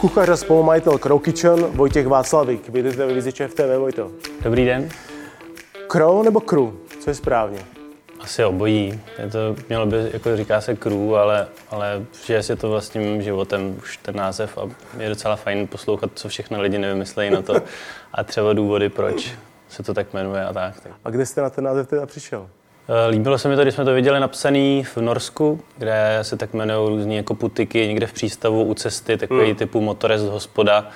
Šéf kuchař a spolumajitel Crow Kitchen Vojtěch Václavík. Vítejte ve vizi Šéf TV, Vojto. Dobrý den. Crow nebo crew? Co je správně? Asi obojí. Je to, mělo by, jako říká se crew, ale, ale žije si to vlastním životem už ten název a je docela fajn poslouchat, co všechno lidi nevymyslejí na to a třeba důvody, proč se to tak jmenuje a tak. A kde jste na ten název teda přišel? Eh, líbilo se mi to, když jsme to viděli napsaný v Norsku, kde se tak jmenují různé jako putiky někde v přístavu u cesty, takový mm. typu motorest hospoda.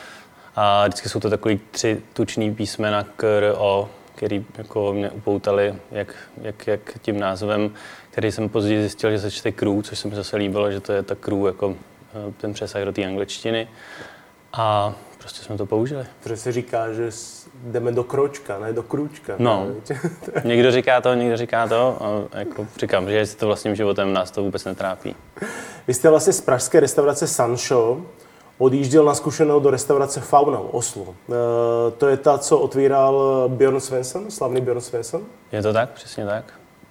A vždycky jsou to takový tři tučný písmena K, O, který jako mě upoutali jak, jak, jak tím názvem, který jsem později zjistil, že se čte crew, což se mi zase líbilo, že to je ta crew jako eh, ten přesah do té angličtiny. A prostě jsme to použili. Protože se říká, že jdeme do kročka, ne do krůčka. No, někdo říká to, někdo říká to. A jako říkám, že jestli to vlastním životem nás to vůbec netrápí. Vy jste vlastně z pražské restaurace Sancho odjížděl na zkušenou do restaurace Fauna v Oslu. E, to je ta, co otvíral Björn Svensson, slavný Björn Svensson? Je to tak, přesně tak.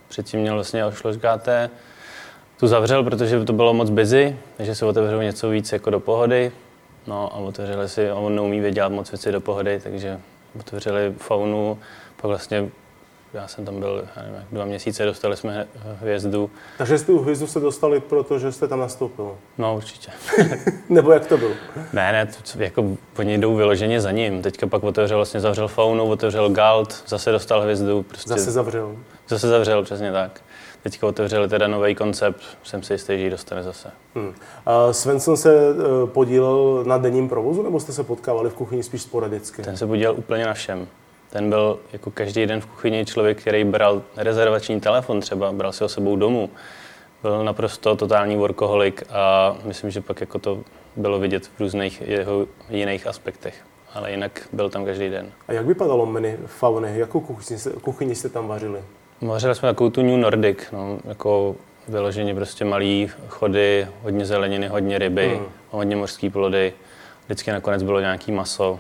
Předtím měl vlastně říkáte, tu zavřel, protože to bylo moc busy, takže se otevřel něco víc jako do pohody. No a otevřeli si, on neumí vědět moc věci do pohody, takže otevřeli faunu, pak vlastně já jsem tam byl já nevím, dva měsíce, dostali jsme hvězdu. Takže jste tu hvězdu se dostali, protože jste tam nastoupil? No určitě. Nebo jak to bylo? Ne, ne, to, jako oni jdou vyloženě za ním. Teďka pak otevřel, vlastně zavřel faunu, otevřel Galt, zase dostal hvězdu. Prostě zase zavřel. Zase zavřel, přesně tak. Teďka otevřeli teda nový koncept, jsem si jistý, že ji dostane zase. Hmm. A Svensson se e, podílel na denním provozu, nebo jste se potkávali v kuchyni spíš sporadicky? Ten se podílel úplně na všem. Ten byl jako každý den v kuchyni člověk, který bral rezervační telefon třeba, bral si ho sebou domů. Byl naprosto totální workoholik a myslím, že pak jako to bylo vidět v různých jeho jiných aspektech. Ale jinak byl tam každý den. A jak vypadalo menu fauny? Jakou kuchyni, kuchyni jste tam vařili? Vařili jsme takovou tu New Nordic, no, jako vyloženě prostě malý chody, hodně zeleniny, hodně ryby, mm. hodně mořské plody. Vždycky nakonec bylo nějaký maso,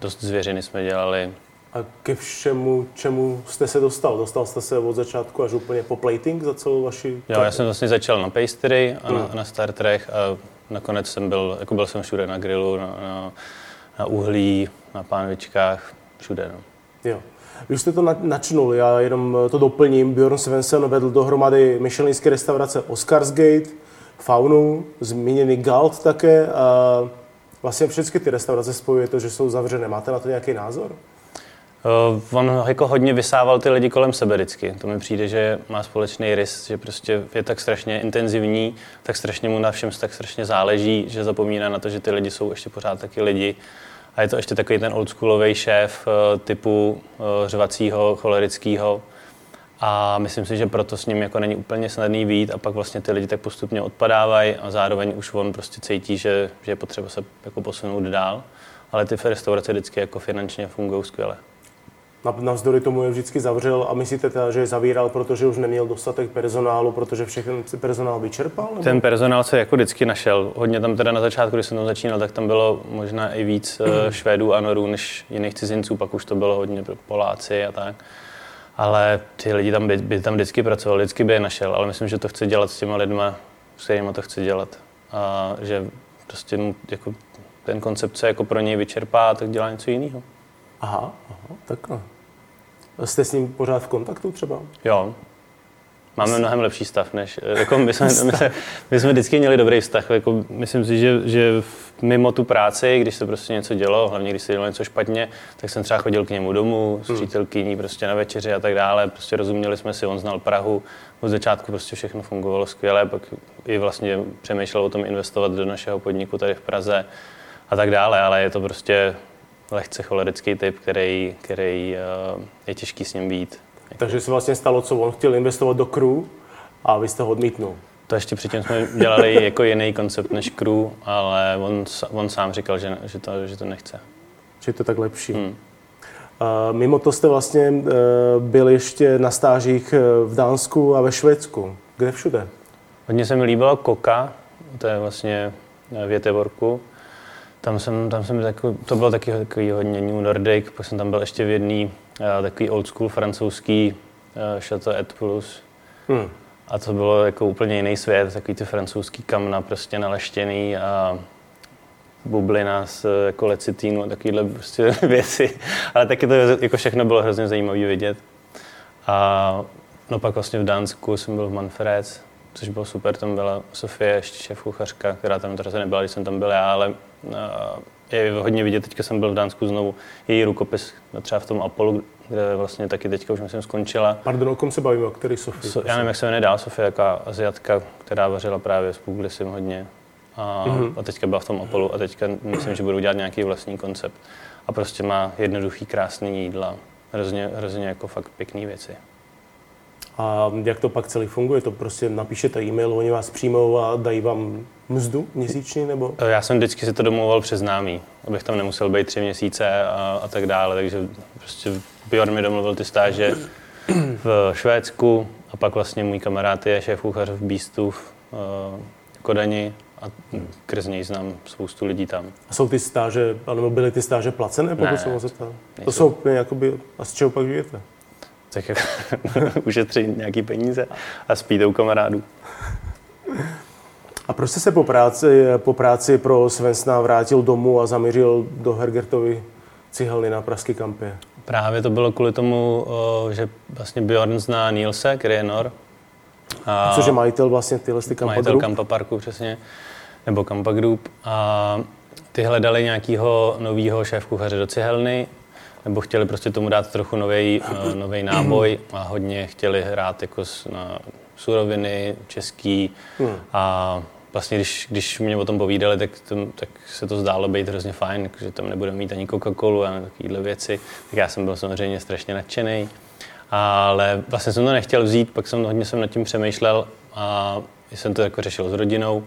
dost zvěřiny jsme dělali. A ke všemu, čemu jste se dostal? Dostal jste se od začátku až úplně po plating za celou vaši... Jo, já jsem vlastně začal na pastry a na, mm. na starterech a nakonec jsem byl, jako byl jsem všude na grilu, na, na, na uhlí, na pánvičkách, všude. No. Jo. Když jste to načnul, já jenom to doplním. Bjorn Svensson vedl dohromady Michelinské restaurace Oscarsgate, Faunu, zmíněný Galt také. A vlastně všechny ty restaurace spojuje to, že jsou zavřené. Máte na to nějaký názor? Uh, on jako hodně vysával ty lidi kolem sebe vždycky. To mi přijde, že má společný rys, že prostě je tak strašně intenzivní, tak strašně mu na všem tak strašně záleží, že zapomíná na to, že ty lidi jsou ještě pořád taky lidi a je to ještě takový ten oldschoolový šéf eh, typu eh, řvacího, cholerického. A myslím si, že proto s ním jako není úplně snadný být a pak vlastně ty lidi tak postupně odpadávají a zároveň už on prostě cítí, že, že je potřeba se jako posunout dál. Ale ty restaurace vždycky jako finančně fungují skvěle. Navzdory tomu je vždycky zavřel a myslíte teda, že je zavíral, protože už neměl dostatek personálu, protože všechny personál vyčerpal? Nebo? Ten personál se jako vždycky našel. Hodně tam teda na začátku, když jsem tam začínal, tak tam bylo možná i víc mm. Švédů a Norů než jiných cizinců, pak už to bylo hodně Poláci a tak. Ale ty lidi tam by, by tam vždycky pracovali, vždycky by je našel, ale myslím, že to chce dělat s těma lidma, s kterými to chce dělat. A že prostě jako ten koncept se jako pro něj vyčerpá, tak dělá něco jiného. Aha, aha, takhle. Jste s ním pořád v kontaktu třeba? Jo. Máme mnohem lepší stav, než... Jako my, jsme, my, jsme, my jsme vždycky měli dobrý vztah. Jako myslím si, že, že mimo tu práci, když se prostě něco dělo, hlavně když se dělo něco špatně, tak jsem třeba chodil k němu domů s hmm. přítelkyní prostě na večeři a tak dále. Prostě rozuměli jsme si, on znal Prahu. Od začátku prostě všechno fungovalo skvěle, pak i vlastně přemýšlel o tom investovat do našeho podniku tady v Praze a tak dále, ale je to prostě lehce cholerický typ, který, který uh, je těžký s ním být. Takže se vlastně stalo, co on chtěl investovat do crew a vy jste ho odmítnul. To ještě předtím jsme dělali jako jiný koncept než crew, ale on, on sám říkal, že, že, to, že to nechce. Že je to tak lepší. Hmm. Uh, mimo to jste vlastně uh, byl ještě na stážích v Dánsku a ve Švédsku. Kde všude? Hodně se mi líbilo Koka, to je vlastně v Jeteborku. Tam jsem, tam jsem takový, to bylo taky takový hodně New Nordic, pak jsem tam byl ještě v jedný uh, takový old school francouzský uh, Chateau Et Plus. Hmm. A to bylo jako úplně jiný svět, takový ty francouzský kamna prostě naleštěný a bublina s jako lecitínu a takovéhle prostě věci. Ale taky to jako všechno bylo hrozně zajímavé vidět. A no pak vlastně v Dánsku jsem byl v Manfreds, což bylo super, tam byla Sofie, ještě šéf kuchařka, která tam teda nebyla, když jsem tam byl já, ale je hodně vidět, teďka jsem byl v Dánsku znovu, její rukopis třeba v tom Apollo, kde vlastně taky teďka už myslím skončila. Pardon, o kom se bavíme, o který Sofie? So, já nevím, jak se jmenuje dál, Sofie, jaká aziatka, která vařila právě s Puglisem hodně. A, mm-hmm. a teďka byla v tom Apollo a teďka myslím, že budou dělat nějaký vlastní koncept. A prostě má jednoduchý, krásný jídla, hrozně, hrozně jako fakt pěkný věci. A jak to pak celý funguje? To prostě napíšete e-mail, oni vás přijmou a dají vám mzdu měsíční? Nebo? Já jsem vždycky si to domluval přes známý, abych tam nemusel být tři měsíce a, a tak dále. Takže prostě Bjorn mi domluvil ty stáže v Švédsku a pak vlastně můj kamarád je šéf kuchař v Beastu v uh, Kodani a krz něj znám spoustu lidí tam. A jsou ty stáže, nebo byly ty stáže placené, pokud ne, jsem se To jsou jakoby, a z čeho pak žijete? Tak jako ušetří nějaký peníze a spíte u kamarádů. A proč jste se po práci, po práci pro Svensna vrátil domů a zamířil do Hergertovy cihelny na Pražské kampě? Právě to bylo kvůli tomu, že vlastně Bjorn zná Nielse, který je Nor. A Což je majitel vlastně tyhle ty Kampa Majitel Group. Kampa Parku, přesně, nebo Kampa Group. A ty hledali nějakého nového šéf kuchaře do cihelny, nebo chtěli prostě tomu dát trochu nový uh, náboj a hodně chtěli hrát jako na suroviny český hmm. a vlastně když, když mě o tom povídali, tak, to, tak se to zdálo být hrozně fajn, že tam nebudeme mít ani Coca-Colu a takovéhle věci. Tak já jsem byl samozřejmě strašně nadšený. Ale vlastně jsem to nechtěl vzít, pak jsem hodně jsem nad tím přemýšlel a jsem to jako řešil s rodinou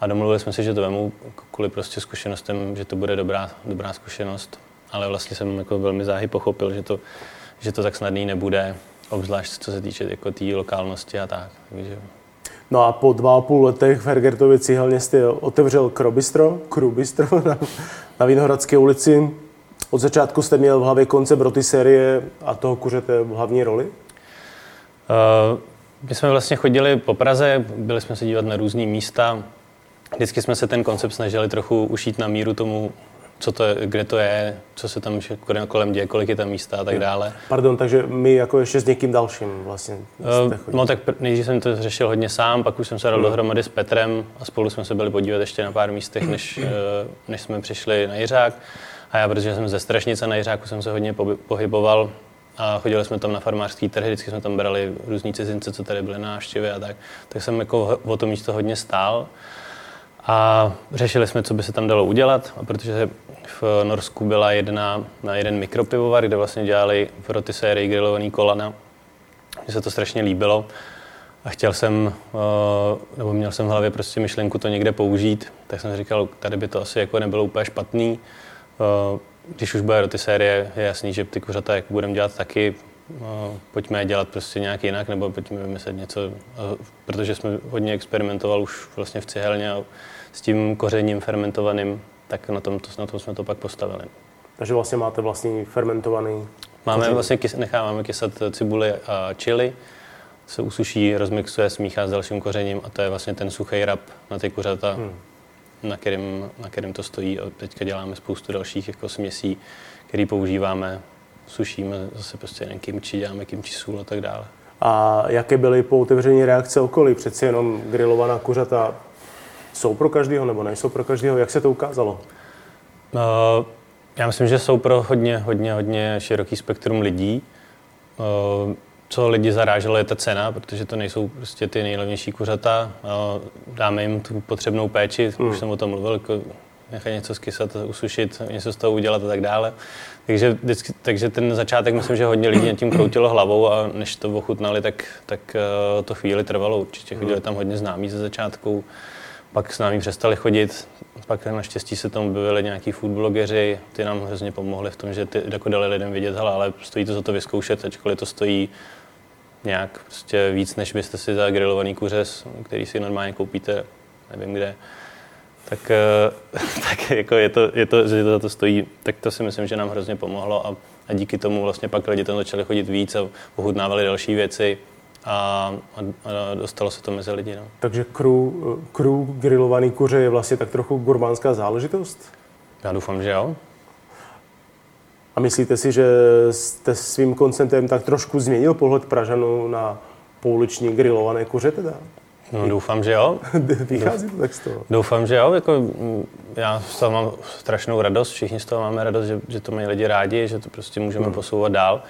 a domluvili jsme si, že to vemu kvůli prostě zkušenostem, že to bude dobrá, dobrá zkušenost. Ale vlastně jsem jako velmi záhy pochopil, že to, že to tak snadný nebude, obzvlášť co se týče jako té lokálnosti a tak. Takže No a po dva a půl letech v Hergertově cihelně jste otevřel Krobistro, Krubistro na, na Vinohradské ulici. Od začátku jste měl v hlavě koncept roty série a toho kuřete v hlavní roli? Uh, my jsme vlastně chodili po Praze, byli jsme se dívat na různé místa. Vždycky jsme se ten koncept snažili trochu ušít na míru tomu co to je, kde to je, co se tam kolem děje, kolik je tam místa a tak dále. Pardon, takže my jako ještě s někým dalším vlastně uh, No tak nejdřív jsem to řešil hodně sám, pak už jsem se dal hmm. dohromady s Petrem a spolu jsme se byli podívat ještě na pár místech, než, uh, než jsme přišli na Jiřák. A já, protože jsem ze Strašnice na Jiřáku, jsem se hodně pohyboval a chodili jsme tam na farmářský trhy, vždycky jsme tam brali různí cizince, co tady byly na návštěvě a tak. Tak jsem jako o to místo hodně stál. A řešili jsme, co by se tam dalo udělat, a protože v Norsku byla jedna, na jeden mikropivovar, kde vlastně dělali v roty sérii grilovaný kolana. Mně se to strašně líbilo a chtěl jsem, eh, nebo měl jsem v hlavě prostě myšlenku to někde použít, tak jsem říkal, tady by to asi jako nebylo úplně špatný. Eh, když už bude roty série, je jasný, že ty kuřata jako budeme dělat taky, eh, pojďme je dělat prostě nějak jinak, nebo pojďme vymyslet něco, protože jsme hodně experimentoval už vlastně v cihelně a s tím kořením fermentovaným, tak na tom, na tom jsme to pak postavili. Takže vlastně máte vlastní fermentovaný Máme koření. vlastně, necháváme kysat cibuli a chili, se usuší, rozmixuje, smíchá s dalším kořením a to je vlastně ten suchý rap na ty kuřata, hmm. na, kterým, na kterým to stojí. A teďka děláme spoustu dalších jako směsí, které používáme, sušíme zase prostě jeden kimči, děláme kimči sůl a tak dále. A jaké byly po otevření reakce okolí? Přeci jenom grilovaná kuřata jsou pro každého nebo nejsou pro každého? Jak se to ukázalo? Uh, já myslím, že jsou pro hodně, hodně, hodně široký spektrum lidí. Uh, co lidi zaráželo, je ta cena, protože to nejsou prostě ty nejlevnější kuřata. Uh, dáme jim tu potřebnou péči, hmm. už jsem o tom mluvil, jako nechat něco skysat, usušit, něco z toho udělat a tak dále. Takže, vždycky, takže ten začátek, myslím, že hodně lidí nad tím kroutilo hlavou a než to ochutnali, tak, tak uh, to chvíli trvalo určitě. Chodili tam hodně známí ze začátku pak s námi přestali chodit, pak naštěstí se tam objevili nějaký food blogeři, ty nám hrozně pomohli v tom, že ty jako dali lidem vědět, hele, ale stojí to za to vyzkoušet, ačkoliv to stojí nějak prostě víc, než byste si za grilovaný kuřes, který si normálně koupíte, nevím kde, tak, eh, tak jako je to, je to, že to za to stojí, tak to si myslím, že nám hrozně pomohlo a, a díky tomu vlastně pak lidi tam začali chodit víc a ochutnávali další věci a, a, a dostalo se to mezi lidi. No. Takže crew grilovaný kuře je vlastně tak trochu gurmánská záležitost? Já doufám, že jo. A myslíte si, že jste svým koncentem tak trošku změnil pohled Pražanů na pouliční grilované kuře teda? No, doufám, že jo. Vychází to tak z toho. Doufám, že jo. Jako, mm, já z toho mám strašnou radost, všichni z toho máme radost, že, že to mají lidi rádi, že to prostě můžeme hmm. posouvat dál.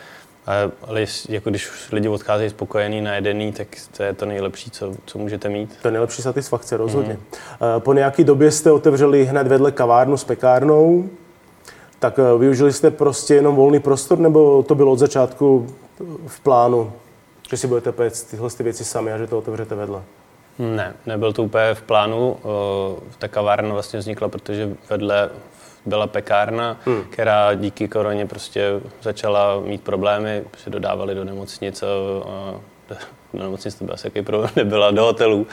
Ale jako když lidi odcházejí spokojení, najedený, tak to je to nejlepší, co, co můžete mít. To je nejlepší satisfakce, rozhodně. Mm. Po nějaké době jste otevřeli hned vedle kavárnu s pekárnou. Tak eh, využili jste prostě jenom volný prostor, nebo to bylo od začátku v plánu, že si budete péct tyhle ty věci sami a že to otevřete vedle? Ne, nebyl to úplně v plánu. Ta kavárna vlastně vznikla, protože vedle byla pekárna, hmm. která díky koroně prostě začala mít problémy, že dodávali do nemocnic a, a do nemocnic to byl asi jaký problém, nebyla do hotelů.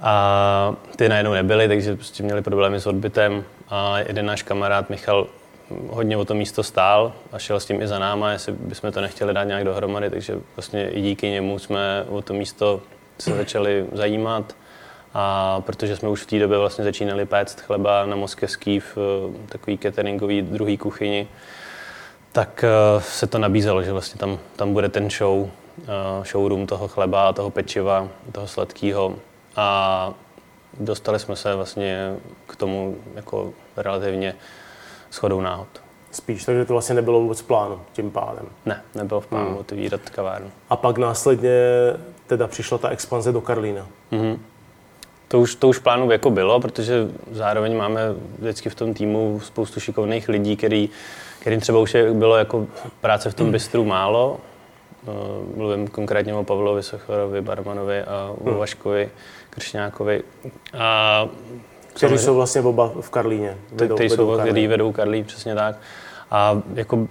A ty najednou nebyly, takže prostě měli problémy s odbytem a jeden náš kamarád Michal hodně o to místo stál a šel s tím i za náma, jestli bychom to nechtěli dát nějak dohromady, takže vlastně i díky němu jsme o to místo se začali zajímat. A protože jsme už v té době vlastně začínali péct chleba na moskevský v eh, takový cateringový druhý kuchyni, tak eh, se to nabízelo, že vlastně tam, tam bude ten show, eh, showroom toho chleba, toho pečiva, toho sladkého. A dostali jsme se vlastně k tomu jako relativně shodou náhod. Spíš, takže to vlastně nebylo vůbec v plánu tím pádem. Ne, nebylo v plánu hmm. otevírat kavárnu. A pak následně teda přišla ta expanze do Karlína. Mm-hmm. To už, to už plánu jako bylo, protože zároveň máme vždycky v tom týmu spoustu šikovných lidí, který, kterým třeba už je, bylo jako práce v tom hmm. bistru málo. No, mluvím konkrétně o Pavlovi Sochorovi, Barmanovi a o hmm. Vaškovi Kršňákovi. A Kteří jsou vlastně oba v Karlíně. Vedou, kteří jsou, kteří vedou Karlí, přesně tak. A jako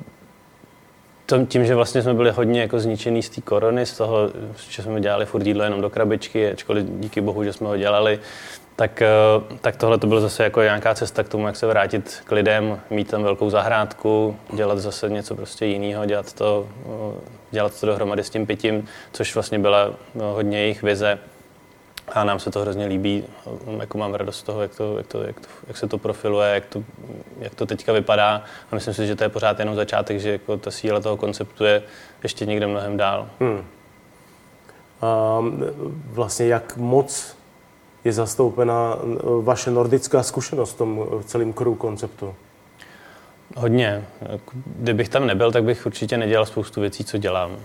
tím, že vlastně jsme byli hodně jako zničený z té korony, z toho, že jsme dělali furt jídlo jenom do krabičky, ačkoliv díky bohu, že jsme ho dělali, tak, eh, tak tohle to bylo zase jako nějaká cesta k tomu, jak se vrátit k lidem, mít tam velkou zahrádku, dělat zase něco prostě jiného, dělat to, eh, dělat to dohromady s tím pitím, což vlastně byla no, hodně jejich vize a nám se to hrozně líbí, jako mám radost z toho, jak, to, jak, to, jak, to, jak se to profiluje, jak to, jak to teďka vypadá a myslím si, že to je pořád jenom začátek, že jako ta síla toho konceptu je ještě někde mnohem dál. Hmm. A vlastně jak moc je zastoupena vaše nordická zkušenost v tom celém crew konceptu? Hodně. Kdybych tam nebyl, tak bych určitě nedělal spoustu věcí, co dělám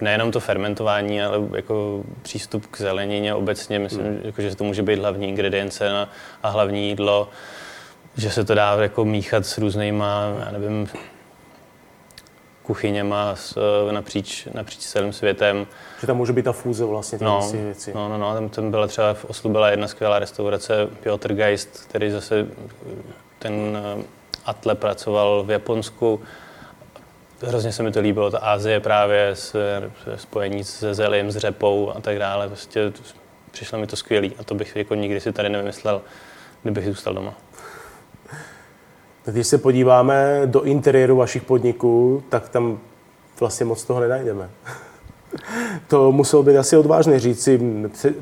nejenom to fermentování, ale jako přístup k zelenině obecně, myslím, hmm. jako, že to může být hlavní ingredience na, a hlavní jídlo, že se to dá jako míchat s různýma, já nevím, kuchyněma s, napříč, napříč celým světem. Že tam může být ta fúze vlastně ty no, věci. No, no, no, tam, tam byla třeba v Oslu byla jedna skvělá restaurace Piotr Geist, který zase ten eh, Atle pracoval v Japonsku hrozně se mi to líbilo, ta Asie právě, s, spojení se zelím, s řepou a tak dále, prostě přišlo mi to skvělý a to bych jako nikdy si tady nevymyslel, kdybych zůstal doma. Když se podíváme do interiéru vašich podniků, tak tam vlastně moc toho nenajdeme. to muselo být asi odvážné říct si,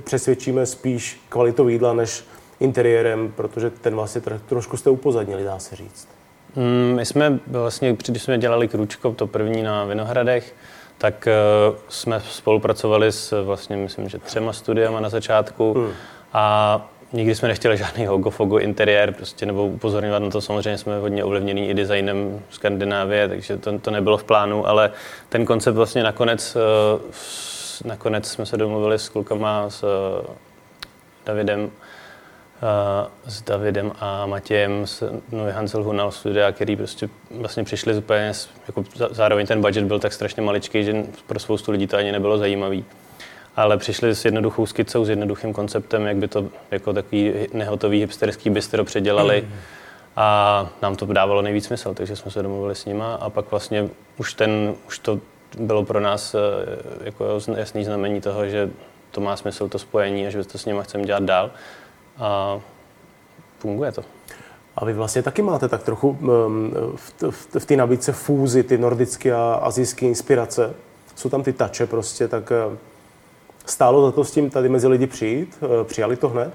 přesvědčíme spíš kvalitou jídla než interiérem, protože ten vlastně trošku jste upozadnili, dá se říct. Mm, my jsme vlastně, když jsme dělali Kručko, to první na Vinohradech, tak uh, jsme spolupracovali s vlastně, myslím, že třema studiama na začátku hmm. a nikdy jsme nechtěli žádný hogofogo interiér, prostě, nebo upozorňovat na to, samozřejmě jsme hodně ovlivněni i designem Skandinávie, takže to, to nebylo v plánu, ale ten koncept vlastně nakonec, uh, nakonec jsme se domluvili s klukama, s Davidem s Davidem a Matějem z Nový Hansel Hunal studia, který prostě vlastně přišli úplně, jako zároveň ten budget byl tak strašně maličký, že pro spoustu lidí to ani nebylo zajímavý. Ale přišli s jednoduchou skicou, s jednoduchým konceptem, jak by to jako takový nehotový hipsterský bistro předělali. Mm. A nám to dávalo nejvíc smysl, takže jsme se domluvili s nima a pak vlastně už, ten, už to bylo pro nás eh, jako jasný znamení toho, že to má smysl, to spojení a že to s nimi chceme dělat dál a funguje to. A vy vlastně taky máte tak trochu v, v, v té nabídce fúzy, ty nordické a azijské inspirace. Jsou tam ty tače prostě, tak eh, stálo za to s tím tady mezi lidi přijít? Eh, přijali to hned?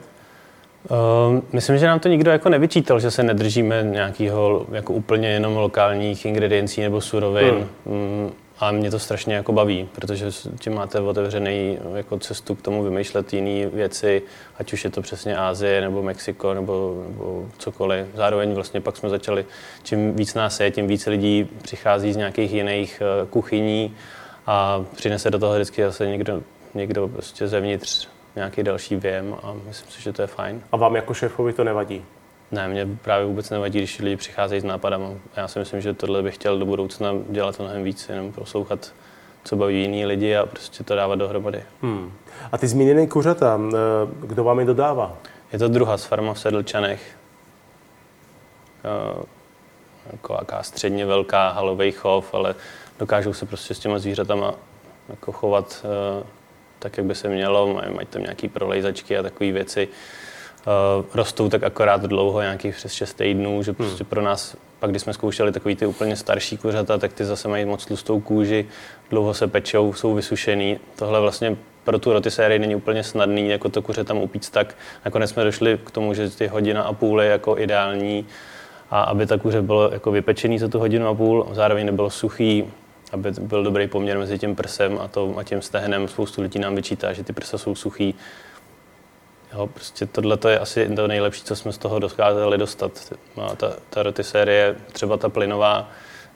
Uh, myslím, že nám to nikdo jako nevyčítal, že se nedržíme nějakého jako úplně jenom lokálních ingrediencí nebo surovin. Hmm. A mě to strašně jako baví, protože tím máte otevřený jako cestu k tomu vymýšlet jiné věci, ať už je to přesně Ázie nebo Mexiko nebo, nebo cokoliv. Zároveň vlastně pak jsme začali, čím víc nás je, tím víc lidí přichází z nějakých jiných uh, kuchyní a přinese do toho vždycky zase někdo, někdo prostě zevnitř nějaký další věm a myslím si, že to je fajn. A vám jako šéfovi to nevadí? Ne, mě právě vůbec nevadí, když lidi přicházejí s nápadama. Já si myslím, že tohle bych chtěl do budoucna dělat mnohem víc, jenom poslouchat, co baví jiní lidi a prostě to dávat dohromady. Hmm. A ty zmíněné kuřata, eh, kdo vám je dodává? Je to druhá z farma v Sedlčanech. Eh, jako jaká středně velká halový chov, ale dokážou se prostě s těma zvířatama jako chovat eh, tak, jak by se mělo, mají, mají tam nějaký prolejzačky a takové věci. Uh, rostou tak akorát dlouho, nějakých přes 6 týdnů, že prostě hmm. pro nás, pak když jsme zkoušeli takový ty úplně starší kuřata, tak ty zase mají moc tlustou kůži, dlouho se pečou, jsou vysušený. Tohle vlastně pro tu rotisérii není úplně snadný, jako to kuře tam upíct tak. Nakonec jsme došli k tomu, že ty hodina a půl je jako ideální, a aby ta kuře bylo jako vypečený za tu hodinu a půl, zároveň nebylo suchý, aby byl dobrý poměr mezi tím prsem a, to, a tím stehnem. Spoustu lidí nám vyčítá, že ty prsa jsou suchý. Jo, prostě tohle je asi to nejlepší, co jsme z toho dokázali dostat. A ta, ta rotisérie, třeba ta plynová,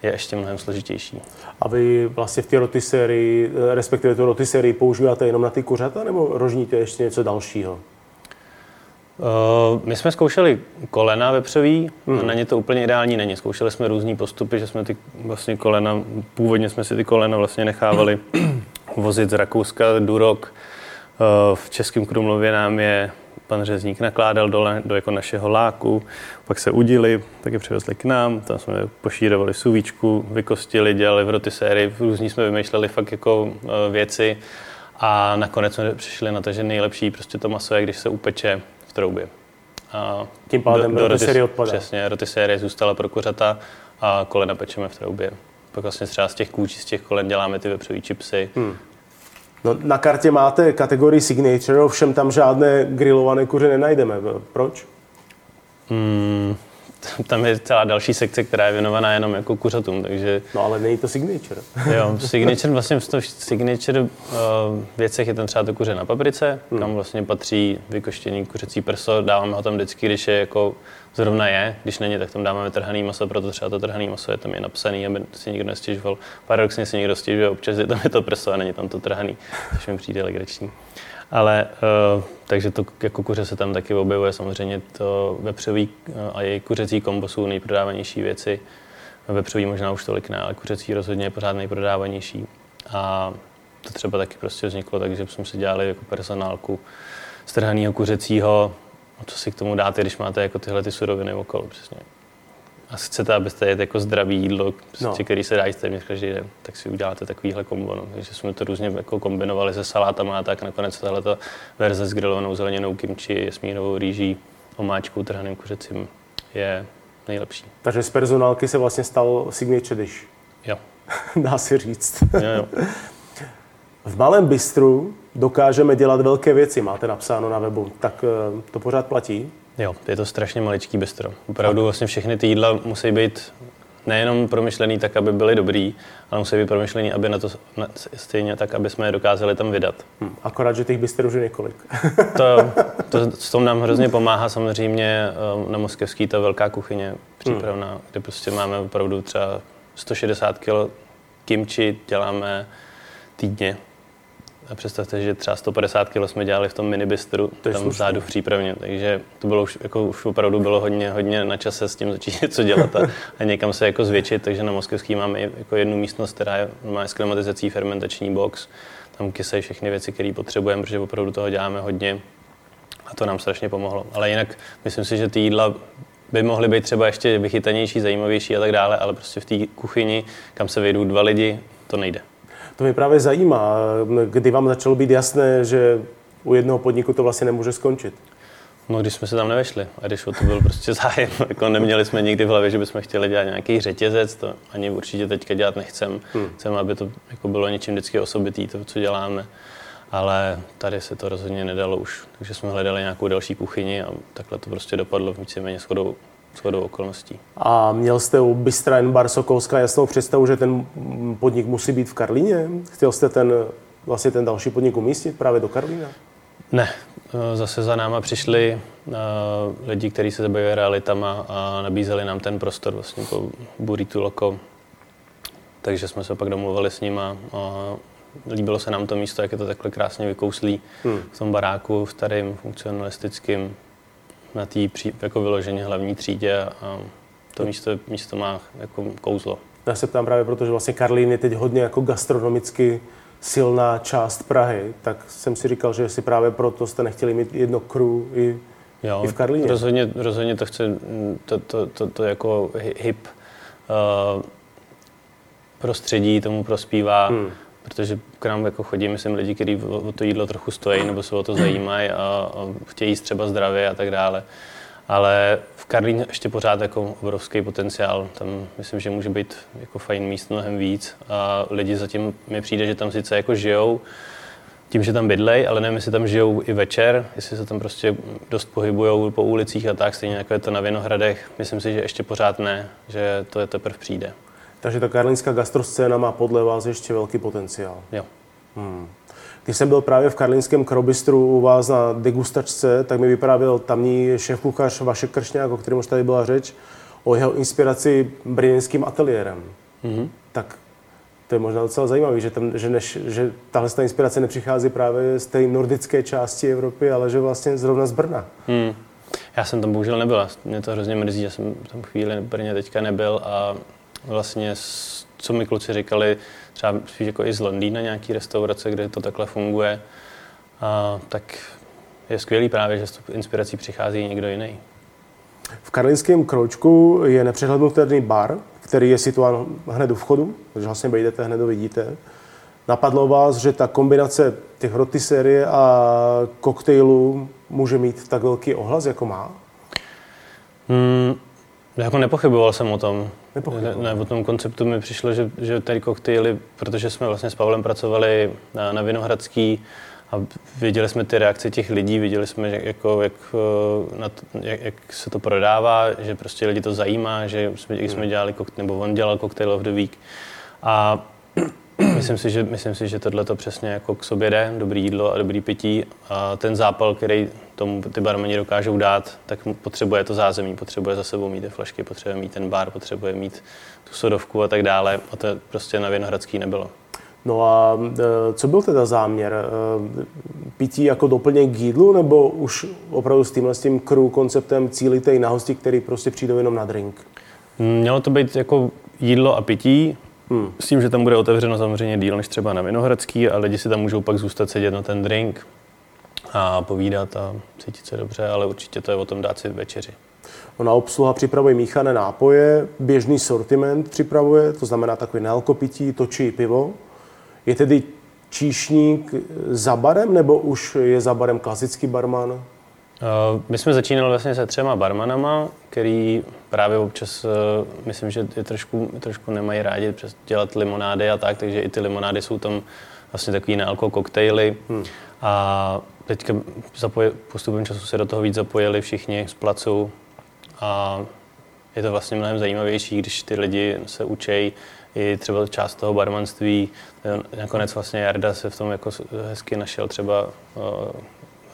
je ještě mnohem složitější. A vy vlastně v té rotisérii, respektive tu rotisérii používáte jenom na ty kuřata, nebo rožníte ještě něco dalšího? Uh, my jsme zkoušeli kolena vepřový, hmm. na ně to úplně ideální není. Zkoušeli jsme různý postupy, že jsme ty vlastně kolena, původně jsme si ty kolena vlastně nechávali vozit z Rakouska, Durok. Uh, v Českém Krumlově nám je pan řezník nakládal do, do jako našeho láku, pak se udili, tak je přivezli k nám, tam jsme pošírovali suvíčku, vykostili, dělali v rotisérii, různí jsme vymýšleli fakt jako uh, věci a nakonec jsme přišli na to, že nejlepší prostě to maso je, když se upeče v troubě. A Tím pádem do, do rotisérie odpadá. Přesně, rotisérie zůstala pro kuřata a kolena pečeme v troubě. Pak vlastně třeba z těch kůčí, z těch kolen děláme ty vepřové chipsy. Hmm. No, na kartě máte kategorii Signature, ovšem tam žádné grilované kuře nenajdeme. Proč? Hmm, tam je celá další sekce, která je věnovaná jenom jako kuřatům, takže... No ale není to signature. jo, signature, vlastně v toho signature uh, věcech je tam třeba to kuře na paprice, hmm. kam vlastně patří vykoštěný kuřecí prso, dáváme ho tam vždycky, když je jako zrovna je, když není, tak tam dáváme trhaný maso, proto třeba to trhaný maso je tam je napsaný, aby si nikdo nestěžoval. Paradoxně si někdo stěžuje, občas je tam je to prso a není tam to trhaný, což mi přijde legrační. Ale uh, takže to jako kuře se tam taky objevuje. Samozřejmě to vepřový uh, a její kuřecí kombo jsou nejprodávanější věci. Vepřový možná už tolik ne, ale kuřecí rozhodně je pořád nejprodávanější. A to třeba taky prostě vzniklo tak, že jsme si dělali jako personálku strhaného kuřecího. Co si k tomu dáte, když máte jako tyhle ty suroviny okolo, přesně a chcete, abyste jedli jako zdravý jídlo, prostě, no. který se dá jíst téměř každý den, tak si uděláte takovýhle kombo. No. Takže jsme to různě jako kombinovali se salátama a tak nakonec tahle verze s grilovanou zeleninou kimči, jasmínovou rýží, omáčkou, trhaným kuřecím je nejlepší. Takže z personálky se vlastně stal signature dish. Jo. dá se říct. jo, jo. V malém bistru dokážeme dělat velké věci, máte napsáno na webu, tak eh, to pořád platí? Jo, je to strašně maličký bistro. Opravdu vlastně všechny ty jídla musí být nejenom promyšlený tak, aby byly dobrý, ale musí být promyšlený, aby na to na, stejně tak, aby jsme je dokázali tam vydat. Hmm. Akorát, že těch bister už je několik. to, to, s tom nám hrozně pomáhá samozřejmě um, na Moskevský ta velká kuchyně přípravná, hmm. kde prostě máme opravdu třeba 160 kg kimči, děláme týdně a představte, že třeba 150 kg jsme dělali v tom minibistru, tam slušný. vzadu v přípravně, takže to bylo už, jako už opravdu bylo hodně, hodně na čase s tím začít něco dělat a, a někam se jako zvětšit, takže na Moskevský máme jako jednu místnost, která je, má s klimatizací fermentační box, tam kysejí všechny věci, které potřebujeme, protože opravdu toho děláme hodně a to nám strašně pomohlo. Ale jinak myslím si, že ty jídla by mohly být třeba ještě vychytanější, zajímavější a tak dále, ale prostě v té kuchyni, kam se vejdou dva lidi, to nejde. To mě právě zajímá, kdy vám začalo být jasné, že u jednoho podniku to vlastně nemůže skončit. No, když jsme se tam nevešli a když o to byl prostě zájem, jako neměli jsme nikdy v hlavě, že bychom chtěli dělat nějaký řetězec, to ani určitě teďka dělat nechcem. Hmm. Chceme, aby to jako bylo něčím vždycky osobitý, to, co děláme. ale tady se to rozhodně nedalo už, takže jsme hledali nějakou další kuchyni a takhle to prostě dopadlo víceméně shodou, shodou okolností. A měl jste u Bystra Bar Sokolská jasnou představu, že ten podnik musí být v Karlíně? Chtěl jste ten, vlastně ten další podnik umístit právě do Karlína? Ne, zase za náma přišli uh, lidi, kteří se zabývají realitama a nabízeli nám ten prostor vlastně po Buritu Loko. Takže jsme se pak domluvili s nima a líbilo se nám to místo, jak je to takhle krásně vykouslí hmm. v tom baráku starým, funkcionalistickým, na té jako vyloženě hlavní třídě a to místo, místo má jako kouzlo. Já se ptám právě, protože vlastně Karlín je teď hodně jako gastronomicky silná část Prahy, tak jsem si říkal, že si právě proto jste nechtěli mít jedno crew i, jo, i v Karlíně. Rozhodně, rozhodně to chce, to, to, to, to jako hip uh, prostředí tomu prospívá. Hmm protože k nám jako chodí, myslím, lidi, kteří o to jídlo trochu stojí nebo se o to zajímají a, a chtějí jíst třeba zdravě a tak dále. Ale v Karlíně ještě pořád jako obrovský potenciál. Tam myslím, že může být jako fajn míst mnohem víc a lidi zatím mi přijde, že tam sice jako žijou, tím, že tam bydlej, ale nevím, jestli tam žijou i večer, jestli se tam prostě dost pohybují po ulicích a tak, stejně jako je to na Vinohradech. Myslím si, že ještě pořád ne, že to je teprve přijde. Takže ta karlínská gastroscéna má podle vás ještě velký potenciál. Jo. Hmm. Když jsem byl právě v karlínském krobistru u vás na degustačce, tak mi vyprávěl tamní šéf-kuchař Vašek Kršňák, o kterém už tady byla řeč, o jeho inspiraci brněnským ateliérem. Mm-hmm. Tak to je možná docela zajímavé, že, tam, že, než, že tahle ta inspirace nepřichází právě z té nordické části Evropy, ale že vlastně zrovna z Brna. Hmm. Já jsem tam bohužel nebyl. Mě to hrozně mrzí, že jsem tam chvíli v Brně teďka nebyl a vlastně, co mi kluci říkali, třeba spíš jako i z Londýna nějaký restaurace, kde to takhle funguje, a, tak je skvělý právě, že s tou inspirací přichází někdo jiný. V karlínském kroučku je nepřehlednutelný bar, který je situován hned u vchodu, takže vlastně vejdete, hned vidíte. Napadlo vás, že ta kombinace těch rotisserie a koktejlů může mít tak velký ohlas, jako má? Hmm, jako nepochyboval jsem o tom. Ne, ne, o tom konceptu mi přišlo, že, že tady koktejly, protože jsme vlastně s Pavlem pracovali na, na Vinohradský a viděli jsme ty reakce těch lidí, viděli jsme, že jako, jak, eh, na to, jak, jak, se to prodává, že prostě lidi to zajímá, že jsme, hmm. jsme dělali, nebo on dělal Cocktail of the Week. A myslím si, že, myslím si, že tohle to přesně jako k sobě jde, dobrý jídlo a dobrý pití. A ten zápal, který tomu ty barmani dokážou dát, tak potřebuje to zázemí, potřebuje za sebou mít ty flašky, potřebuje mít ten bar, potřebuje mít tu sodovku a tak dále. A to prostě na Vinohradský nebylo. No a e, co byl teda záměr? E, pití jako doplněk k jídlu, nebo už opravdu s tímhle s tím crew konceptem cílitej na hosti, který prostě přijdou jenom na drink? Mělo to být jako jídlo a pití, Hmm. S tím, že tam bude otevřeno samozřejmě díl než třeba na Vinohradský a lidi si tam můžou pak zůstat sedět na ten drink a povídat a cítit se dobře, ale určitě to je o tom dát si večeři. Ona obsluha připravuje míchané nápoje, běžný sortiment připravuje, to znamená takový nealkopití, točí pivo. Je tedy číšník za barem, nebo už je za barem klasický barman? Eh, my jsme začínali vlastně se třema barmanama, který právě občas, eh, myslím, že je trošku, trošku nemají rádi přes dělat limonády a tak, takže i ty limonády jsou tam vlastně takový nealko koktejly. Hmm. A teďka zapoje, postupem času se do toho víc zapojili všichni z placu a je to vlastně mnohem zajímavější, když ty lidi se učejí i třeba část toho barmanství. Nakonec vlastně Jarda se v tom jako hezky našel třeba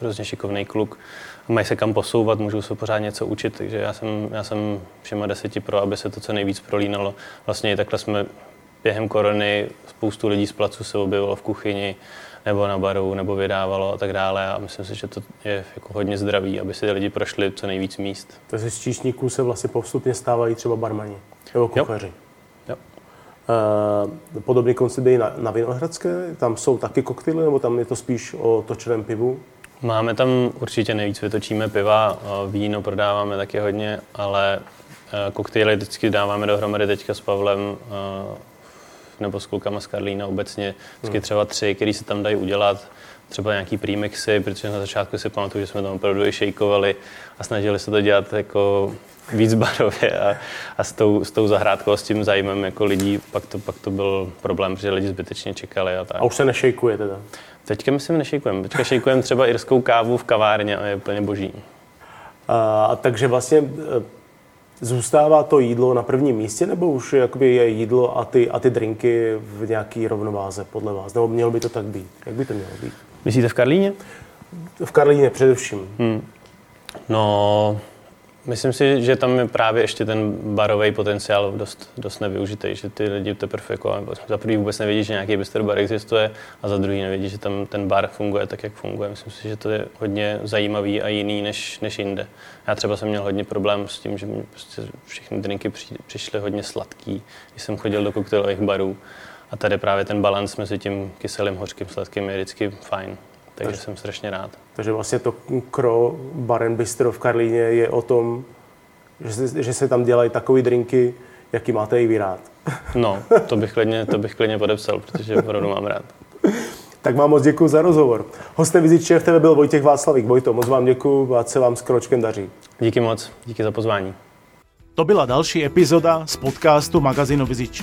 hrozně šikovný kluk mají se kam posouvat, můžou se pořád něco učit, takže já jsem, já jsem všema deseti pro, aby se to co nejvíc prolínalo. Vlastně i takhle jsme během korony spoustu lidí z placu se objevilo v kuchyni, nebo na baru, nebo vydávalo a tak dále. A myslím si, že to je jako hodně zdravý, aby si lidi prošli co nejvíc míst. Takže z číšníků se vlastně postupně stávají třeba barmani nebo kuchaři. Jo. Uh, podobný koncept je na, na Vinohradské, tam jsou taky koktejly, nebo tam je to spíš o točeném pivu? Máme tam určitě nejvíc, vytočíme piva, víno prodáváme taky hodně, ale e, koktejly vždycky dáváme dohromady teďka s Pavlem e, nebo s klukama z Karlína obecně, vždycky hmm. třeba tři, který se tam dají udělat, třeba nějaký premixy, protože na začátku si pamatuju, že jsme tam opravdu i šejkovali a snažili se to dělat jako víc barově a, a s, tou, s tou zahrádkou a s tím zájmem jako lidí, pak to, pak to byl problém, protože lidi zbytečně čekali a tak. A už se nešejkuje teda? Teďka myslím nešejkujeme. Teďka šejkujeme třeba irskou kávu v kavárně a je úplně boží. A, takže vlastně e, zůstává to jídlo na prvním místě, nebo už jakoby je jídlo a ty, a ty drinky v nějaký rovnováze podle vás? Nebo mělo by to tak být? Jak by to mělo být? Myslíte v Karlíně? V Karlíně především. Hmm. No, Myslím si, že tam je právě ještě ten barový potenciál dost, dost nevyužitý, že ty lidi teprve jako, za prvý vůbec nevědí, že nějaký bistro bar existuje a za druhý nevědí, že tam ten bar funguje tak, jak funguje. Myslím si, že to je hodně zajímavý a jiný než, než jinde. Já třeba jsem měl hodně problém s tím, že mi prostě všechny drinky při, přišly hodně sladký, když jsem chodil do koktejlových barů. A tady právě ten balans mezi tím kyselým, hořkým, sladkým je vždycky fajn takže takže jsem strašně rád. Takže vlastně to Kro Baren Bistro v Karlíně je o tom, že se, že se tam dělají takové drinky, jaký máte i vy rád. No, to bych klidně, to bych klidně podepsal, protože opravdu mám rád. Tak vám moc děkuji za rozhovor. Hostem Vizit v tebe byl Vojtěch Václavík. Vojto, moc vám děkuji a se vám s Kročkem daří. Díky moc, díky za pozvání. To byla další epizoda z podcastu magazínu Vizit